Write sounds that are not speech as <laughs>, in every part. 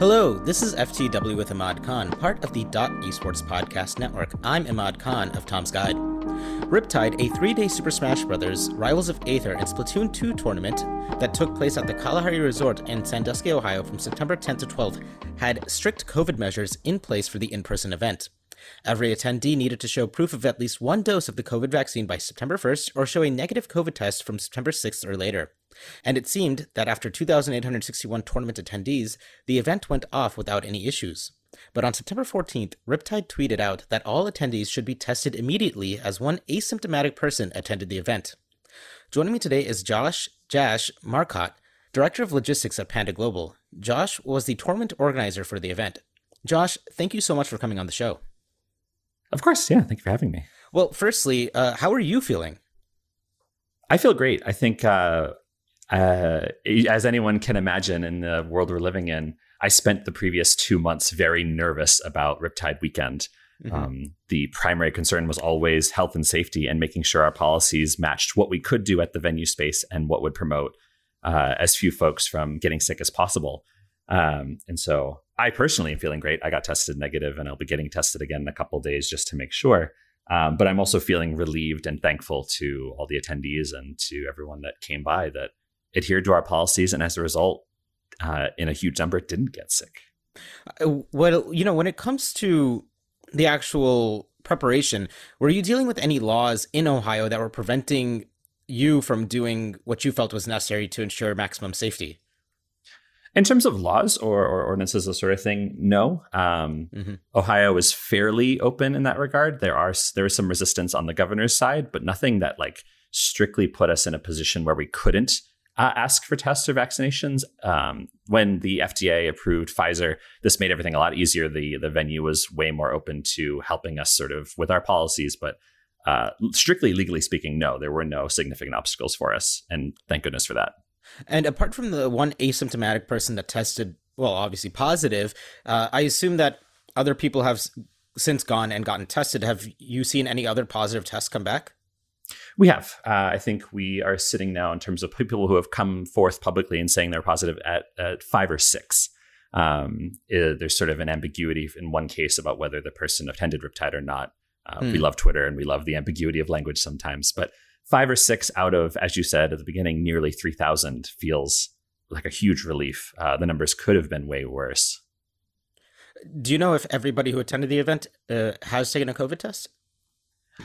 Hello, this is FTW with Ahmad Khan, part of the Dot Esports Podcast Network. I'm Ahmad Khan of Tom's Guide. Riptide, a three day Super Smash Bros. Rivals of Aether and Splatoon 2 tournament that took place at the Kalahari Resort in Sandusky, Ohio from September 10th to 12th, had strict COVID measures in place for the in person event. Every attendee needed to show proof of at least one dose of the COVID vaccine by September 1st or show a negative COVID test from September 6th or later. And it seemed that after 2,861 tournament attendees, the event went off without any issues. But on September 14th, Riptide tweeted out that all attendees should be tested immediately as one asymptomatic person attended the event. Joining me today is Josh Jash Marcotte, Director of Logistics at Panda Global. Josh was the tournament organizer for the event. Josh, thank you so much for coming on the show. Of course, yeah. Thank you for having me. Well, firstly, uh, how are you feeling? I feel great. I think uh, uh, as anyone can imagine in the world we're living in, I spent the previous two months very nervous about Riptide weekend. Mm-hmm. Um, the primary concern was always health and safety and making sure our policies matched what we could do at the venue space and what would promote uh, as few folks from getting sick as possible. Um, and so I personally am feeling great. I got tested negative and I'll be getting tested again in a couple days just to make sure. Um, but I'm also feeling relieved and thankful to all the attendees and to everyone that came by that adhered to our policies, and as a result, uh, in a huge number, didn't get sick. Uh, well, you know, when it comes to the actual preparation, were you dealing with any laws in Ohio that were preventing you from doing what you felt was necessary to ensure maximum safety? In terms of laws or, or ordinances, this sort of thing, no. Um, mm-hmm. Ohio is fairly open in that regard. There are there is some resistance on the governor's side, but nothing that like strictly put us in a position where we couldn't uh, ask for tests or vaccinations. Um, when the FDA approved Pfizer, this made everything a lot easier. The the venue was way more open to helping us sort of with our policies, but uh, strictly legally speaking, no, there were no significant obstacles for us, and thank goodness for that. And apart from the one asymptomatic person that tested, well, obviously positive, uh, I assume that other people have since gone and gotten tested. Have you seen any other positive tests come back? We have. Uh, I think we are sitting now in terms of people who have come forth publicly and saying they're positive at, at five or six. Um, it, there's sort of an ambiguity in one case about whether the person attended Riptide or not. Uh, We hmm. love Twitter and we love the ambiguity of language sometimes, but five or six out of, as you said at the beginning, nearly 3,000 feels like a huge relief. Uh, the numbers could have been way worse. Do you know if everybody who attended the event uh, has taken a COVID test?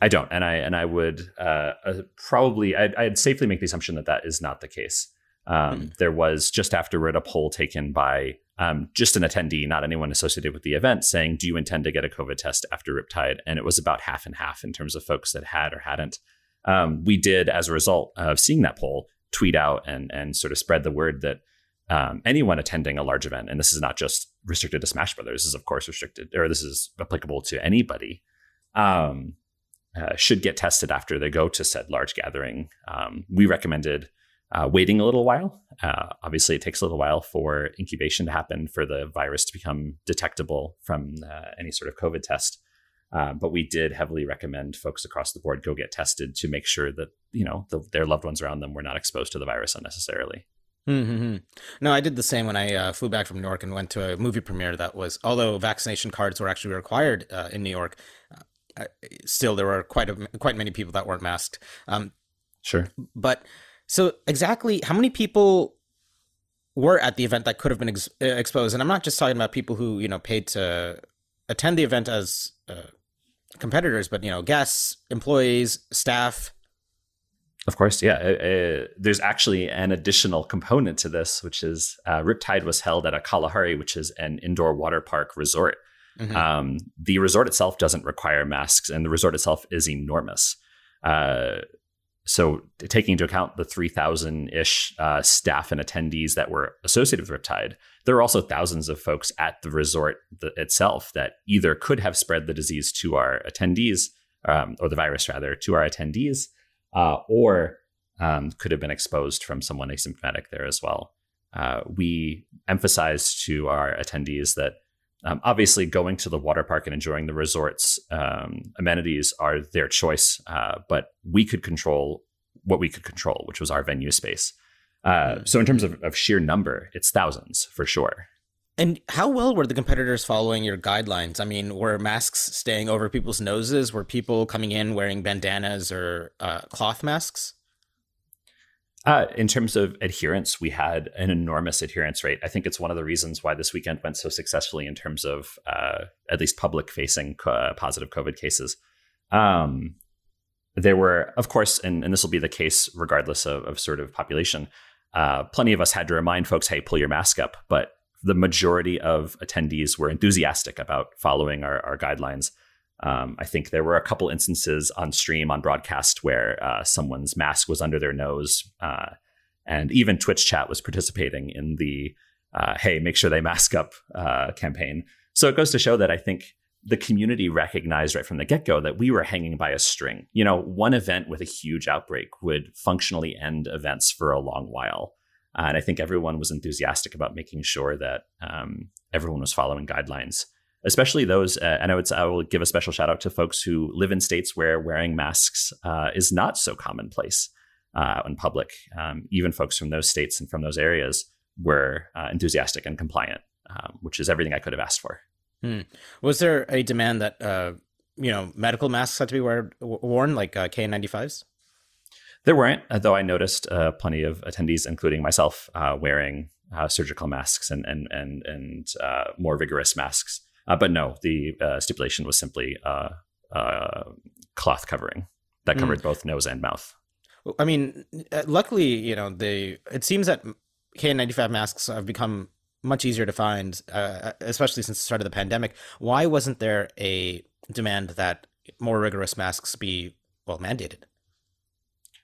I don't, and I and I would uh, uh, probably I'd, I'd, safely make the assumption that that is not the case. Um, mm There was just afterward a poll taken by um, just an attendee, not anyone associated with the event, saying, "Do you intend to get a COVID test after Riptide?" And it was about half and half in terms of folks that had or hadn't. Um, we did, as a result of seeing that poll, tweet out and and sort of spread the word that um, anyone attending a large event, and this is not just restricted to Smash Brothers, this is of course restricted, or this is applicable to anybody. Um, uh, should get tested after they go to said large gathering. Um, we recommended uh, waiting a little while. Uh, obviously, it takes a little while for incubation to happen for the virus to become detectable from uh, any sort of COVID test. Uh, but we did heavily recommend folks across the board go get tested to make sure that you know the, their loved ones around them were not exposed to the virus unnecessarily. Mm-hmm. No, I did the same when I uh, flew back from New York and went to a movie premiere that was, although vaccination cards were actually required uh, in New York, still there were quite a, quite many people that weren't masked. Um, sure. But so exactly how many people were at the event that could have been ex- uh, exposed? And I'm not just talking about people who you know paid to attend the event as uh, competitors, but you know guests, employees, staff. Of course, yeah. Uh, uh, there's actually an additional component to this, which is uh, Riptide was held at a Kalahari, which is an indoor water park resort. Mm-hmm. Um, the resort itself doesn't require masks, and the resort itself is enormous. Uh, so, taking into account the 3,000 ish uh, staff and attendees that were associated with Riptide, there are also thousands of folks at the resort th- itself that either could have spread the disease to our attendees, um, or the virus rather, to our attendees, uh, or um, could have been exposed from someone asymptomatic there as well. Uh, we emphasize to our attendees that um, obviously, going to the water park and enjoying the resort's um, amenities are their choice, uh, but we could control what we could control, which was our venue space. Uh, mm. So, in terms of, of, sheer number, it's thousands for sure. And how well were the competitors following your guidelines? I mean, were masks staying over people's noses? Were people coming in wearing bandanas or uh, cloth masks? Uh, in terms of adherence, we had an enormous adherence rate. I think it's one of the reasons why this weekend went so successfully in terms of uh, at least public facing uh, positive COVID cases. Um, there were, of course, and, and this will be the case regardless of, of sort of population, uh, plenty of us had to remind folks, hey, pull your mask up. But the majority of attendees were enthusiastic about following our, our guidelines. Um, I think there were a couple instances on stream, on broadcast, where uh, someone's mask was under their nose. Uh, and even Twitch chat was participating in the uh, hey, make sure they mask up uh, campaign. So it goes to show that I think the community recognized right from the get go that we were hanging by a string. You know, one event with a huge outbreak would functionally end events for a long while. And I think everyone was enthusiastic about making sure that um, everyone was following guidelines, especially those. Uh, and I would I will give a special shout out to folks who live in states where wearing masks uh, is not so commonplace uh, in public. Um, even folks from those states and from those areas were uh, enthusiastic and compliant, um, which is everything I could have asked for. Hmm. Was there a demand that uh, you know medical masks had to be wear, worn, like KN95s? There weren't, uh, though I noticed uh, plenty of attendees, including myself, uh, wearing uh, surgical masks and and and and uh, more vigorous masks. Uh, but no, the stipulation was simply cloth covering that covered mm. both nose and mouth. I mean, luckily, you know, they. It seems that KN95 masks have become much easier to find, especially since the start of the pandemic. Why wasn't there a demand that more rigorous masks be well mandated?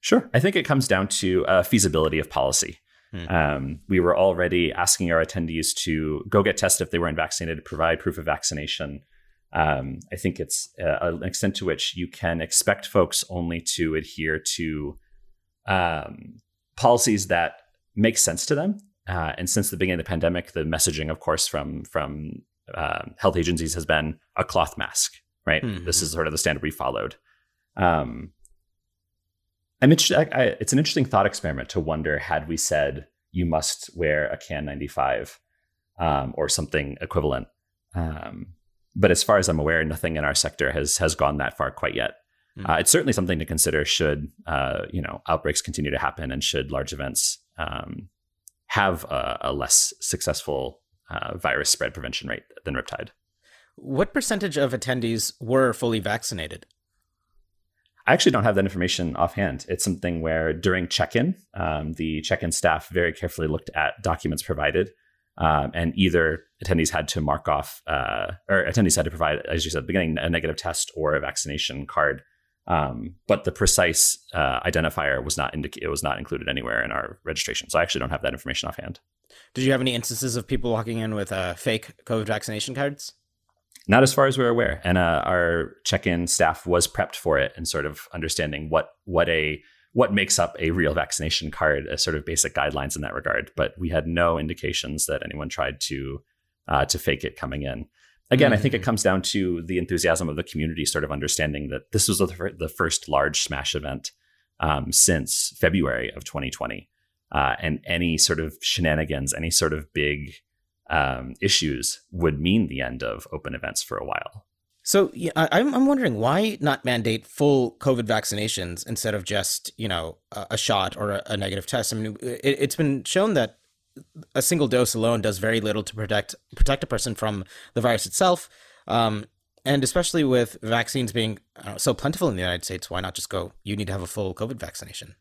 Sure. I think it comes down to uh, feasibility of policy. Hmm. Um, we were already asking our attendees to go get tested if they weren't vaccinated, provide proof of vaccination. Um, I think it's uh, an extent to which you can expect folks only to adhere to um, policies that make sense to them. Uh, and since the beginning of the pandemic, the messaging, of course, from from uh, health agencies has been a cloth mask. Right. Mm-hmm. This is sort of the standard we followed. Um, I'm interested. I, I, it's an interesting thought experiment to wonder had we said you must wear a KN95 um, or something equivalent. Um, but as far as I'm aware, nothing in our sector has has gone that far quite yet. Mm. Uh, it's certainly something to consider should uh, you know outbreaks continue to happen and should large events um, have a, a, less successful uh, virus spread prevention rate than Riptide. What percentage of attendees were fully vaccinated? I actually don't have that information offhand. It's something where during check in, um, the check in staff very carefully looked at documents provided. Um, and either attendees had to mark off, uh, or attendees had to provide, as you said at the beginning, a negative test or a vaccination card. Um, but the precise uh, identifier was not indica- it was not included anywhere in our registration. So I actually don't have that information offhand. Did you have any instances of people walking in with uh, fake COVID vaccination cards? Not as far as we're aware, and uh, our check-in staff was prepped for it and sort of understanding what what a what makes up a real vaccination card, as sort of basic guidelines in that regard. But we had no indications that anyone tried to uh, to fake it coming in. Again, mm-hmm. I think it mm. comes down to the enthusiasm of the community, sort of understanding that this was the first large Smash event um, since February of 2020, uh, and any sort of shenanigans, any sort of big um, issues would mean the end of open events for a while. So yeah, I'm I'm wondering why not mandate full COVID vaccinations instead of just you know a, a shot or a, a, negative test. I mean, it, has been shown that a single dose alone does very little to protect protect a person from the virus itself. Um, and especially with vaccines being know, so plentiful in the United States, why not just go? You need to have a full COVID vaccination.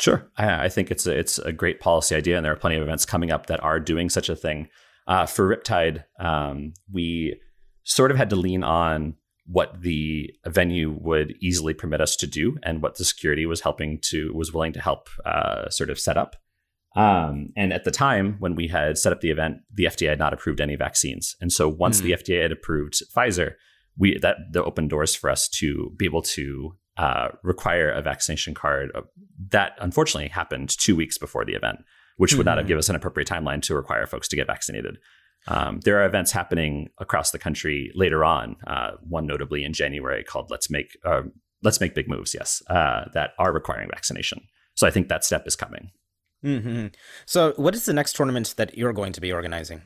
Sure, I, I think it's a, it's a great policy idea, and there are plenty of events coming up that are doing such a thing. Uh, for Riptide, um, we sort of had to lean on what the venue would easily permit us to do and what the security was helping to was willing to help uh, sort of set up. Um, and at the time when we had set up the event, the FDA had not approved any vaccines. And so once mm. the FDA had approved Pfizer, we that the opened doors for us to be able to uh, require a vaccination card. That unfortunately happened two weeks before the event which would mm-hmm. not have mm-hmm. given us an appropriate timeline to require folks to get vaccinated. Um, there are events happening across the country later on. Uh, one notably in January called "Let's Make uh, Let's Make Big Moves." Yes, uh, that are requiring vaccination. So I think that step is coming. Mm-hmm. So, what is the next tournament that you're going to be organizing?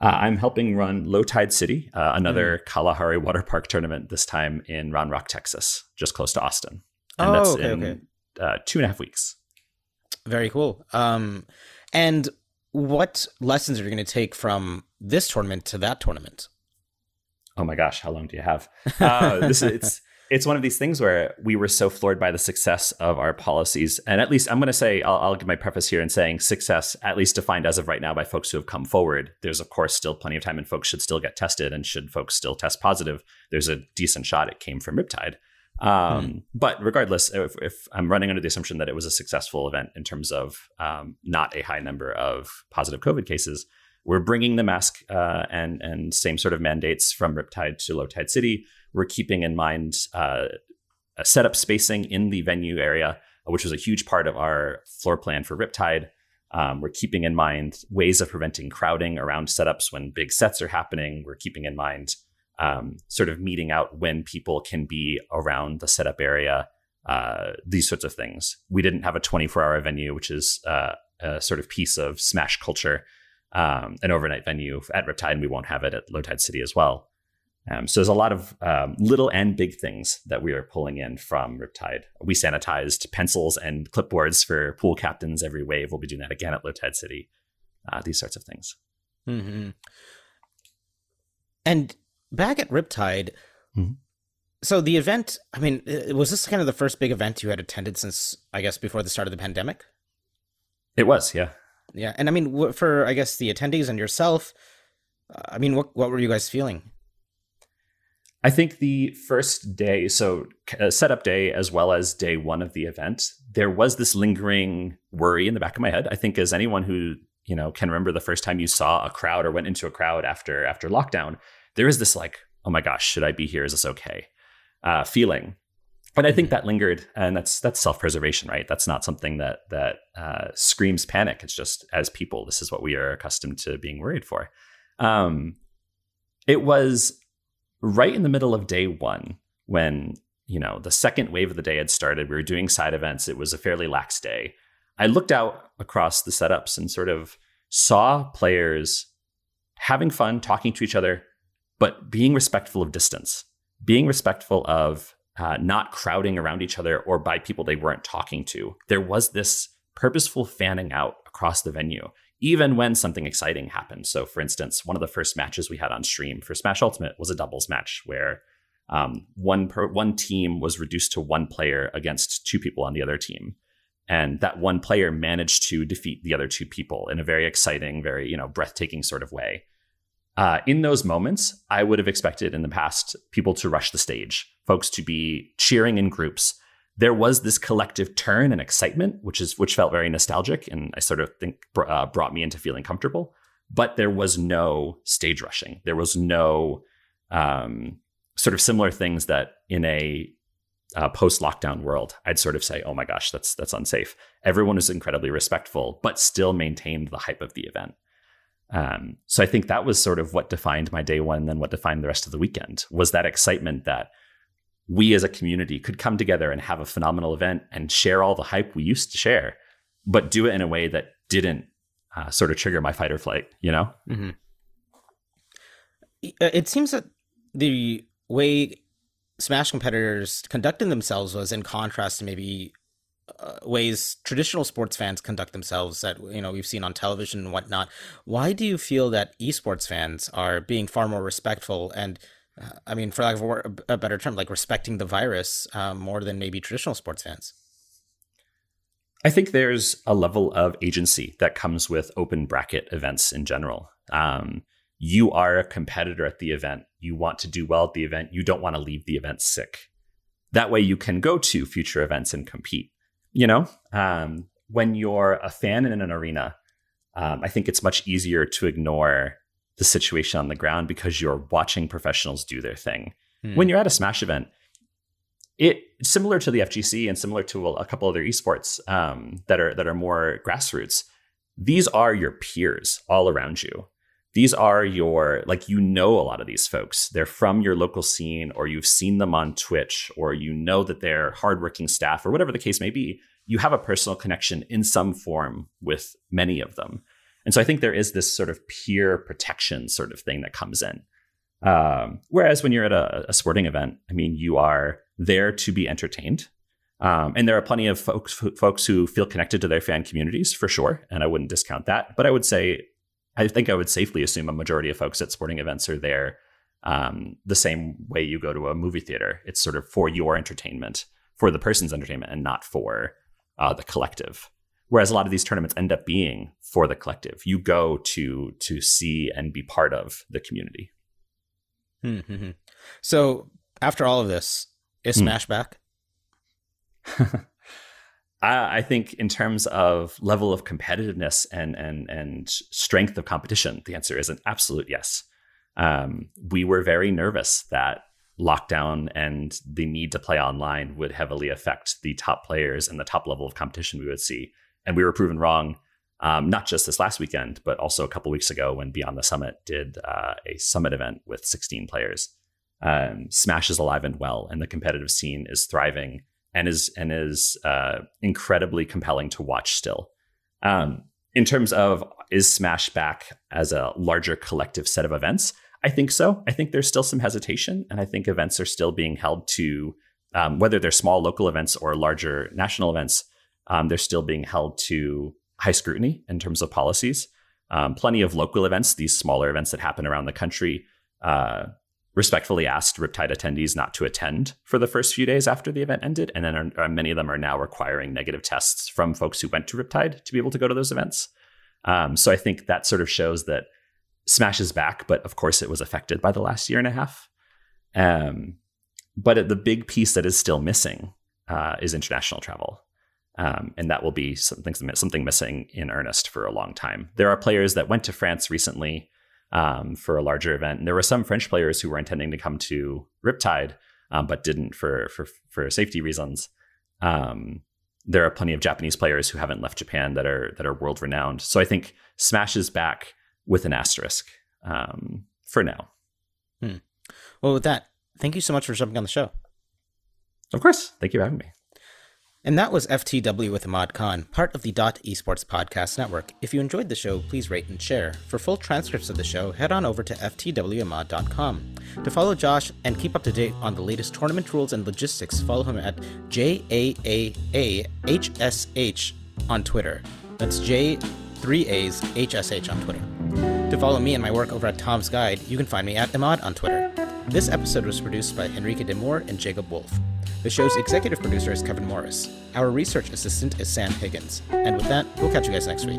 Uh, I'm helping run Low Tide City, uh, another mm. Kalahari water park tournament, this time in Round Rock, Texas, just close to Austin. And oh, that's okay, in okay. Uh, two and a half weeks. Very cool. Um, and what lessons are you going to take from this tournament to that tournament? Oh my gosh, how long do you have? <laughs> Uh, this it's it's one of these things where we were so floored by the success of our policies. And at least I'm going to say, I'll, I'll, give my preface here in saying success, at least defined as of right now by folks who have come forward. There's, of course, still plenty of time and folks should still get tested. And should folks still test positive, there's a decent shot it came from Riptide. Um, mm. But regardless, if, if, I'm running under the assumption that it was a successful event in terms of um, not a high number of positive COVID cases, we're bringing the mask uh, and and same sort of mandates from Riptide to Low Tide City we're keeping in mind uh, a setup spacing in the venue area, which was a huge part of our floor plan for Riptide. Um, we're keeping in mind ways of preventing crowding around setups when big sets are happening. We're keeping in mind um, sort of meeting out when people can be around the setup area, uh, these sorts of things. We didn't have a 24 hour venue, which is uh, a sort of piece of Smash culture, um, an overnight venue at Riptide, and we won't have it at Low Tide City as well. Um, so there's a lot of um, little and big things that we are pulling in from Riptide. We sanitized pencils and clipboards for pool captains every wave. We'll be doing that again at Low Tide City. Uh, these sorts of things. Mm-hmm. And back at Riptide, mm-hmm. so the event. I mean, was this kind of the first big event you had attended since I guess before the start of the pandemic? It was, yeah, yeah. And I mean, for I guess the attendees and yourself, uh, I mean, what what were you guys feeling? I think the first day, so uh, setup day as well as day one of the event, there was this lingering worry in the back of my head. I think as anyone who you know can remember the first time you saw a crowd or went into a crowd after after lockdown, there is this like, oh my gosh, should I be here? Is this okay? Uh, feeling. And I think mm-hmm. that lingered, and that's that's self preservation, right? That's not something that that uh, screams panic. It's just as people, this is what we are accustomed to being worried for. Um, it was right in the middle of day one, when you know the second wave of the day had started, we were doing side events. It was a fairly lax day. I looked out across the setups and sort of saw players having fun, talking to each other, but being respectful of distance, being respectful of uh, not crowding around each other or by people they weren't talking to. There was this purposeful fanning out across the venue even when something exciting happened. So, for instance, one of the first matches we had on stream for Smash Ultimate was a doubles match where um, one per, one team was reduced to one player against two people on the other team, and that one player managed to defeat the other two people in a very exciting, very you know breathtaking sort of way. Uh, in those moments, I would have expected in the past people to rush the stage, folks to be cheering in groups, there was this collective turn and excitement, which is which felt very nostalgic, and I sort of think uh, brought me into feeling comfortable. But there was no stage rushing. There was no um, sort of similar things that in a uh, post-lockdown world, I'd sort of say, "Oh my gosh, that's that's unsafe." Everyone was incredibly respectful, but still maintained the hype of the event. Um, so I think that was sort of what defined my day one, and then what defined the rest of the weekend was that excitement that we as a community could come together and have a phenomenal event and share all the hype we used to share, but do it in a way that didn't uh, sort of trigger my fight or flight, you know? Mm-hmm. It seems that the way Smash competitors conducted themselves was in contrast to maybe uh, ways traditional sports fans conduct themselves that you know we've seen on television and whatnot. Why do you feel that esports fans are being far more respectful and I mean, for lack of a better term, like respecting the virus um, more than maybe traditional sports fans. I think there's a level of agency that comes with open bracket events in general. Um, you are a competitor at the event. You want to do well at the event. You don't want to leave the event sick. That way, you can go to future events and compete. You know, um, when you're a fan in an arena, um, I think it's much easier to ignore the situation on the ground because you're watching professionals do their thing. Hmm. When you're at a Smash event, it similar to the FGC and similar to a, couple other esports um, that are that are more grassroots. These are your peers all around you. These are your like you know a lot of these folks. They're from your local scene, or you've seen them on Twitch, or you know that they're hardworking staff, or whatever the case may be. You have a personal connection in some form with many of them. And so I think there is this sort of peer protection sort of thing that comes in. Um, whereas when you're at a, a, sporting event, I mean, you are there to be entertained. Um, and there are plenty of folks folks who feel connected to their fan communities for sure, and I wouldn't discount that. But I would say, I think I would safely assume a majority of folks at sporting events are there um, the same way you go to a movie theater. It's sort of for your entertainment, for the person's entertainment, and not for uh, the collective. Whereas a lot of these tournaments end up being for the collective. You go to to see and be part of the community. Mm-hmm. So after all of this, is hmm. Smash back? <laughs> I, I think in terms of level of competitiveness and and and strength of competition, the answer is an absolute yes. Um, we were very nervous that lockdown and the need to play online would heavily affect the top players and the top level of competition we would see. And we were proven wrong, um, not just this last weekend, but also a couple weeks ago when Beyond the Summit did uh, a summit event with 16 players. Um, Smash is alive and well, and the competitive scene is thriving and is and is uh, incredibly compelling to watch still. Um, in terms of is Smash back as a larger collective set of events? I think so. I think there's still some hesitation, and I think events are still being held to um, whether they're small local events or larger national events. Um, they're still being held to high scrutiny in terms of policies. Um, plenty of local events, these smaller events that happen around the country, uh, respectfully asked Riptide attendees not to attend for the first few days after the event ended, and then are, are many of them are now requiring negative tests from folks who went to Riptide to be able to go to those events. Um, so I think that sort of shows that Smash is back, but of course it was affected by the last year and a half. Um, but the big piece that is still missing uh, is international travel. Um, and that will be something something missing in earnest for a long time. There are players that went to France recently um, for a larger event, and there were some French players who were intending to come to Riptide, um, but didn't for for for safety reasons. Um, there are plenty of Japanese players who haven't left Japan that are that are world renowned. So I think Smash is back with an asterisk um, for now. Hmm. Well, with that, thank you so much for jumping on the show. Of course. Thank you for having me. And that was FTW with Ahmad Khan, part of the Dot Esports Podcast Network. If you enjoyed the show, please rate and share. For full transcripts of the show, head on over to ftwahmad.com. To follow Josh and keep up to date on the latest tournament rules and logistics, follow him at JAAAHSH on Twitter. That's J, three A's, HSH on Twitter. To follow me and my work over at Tom's Guide, you can find me at Ahmad on Twitter. This episode was produced by Enrique de Moore and Jacob Wolf. The show's executive producer is Kevin Morris. Our research assistant is Sam Higgins. And with that, we'll catch you guys next week.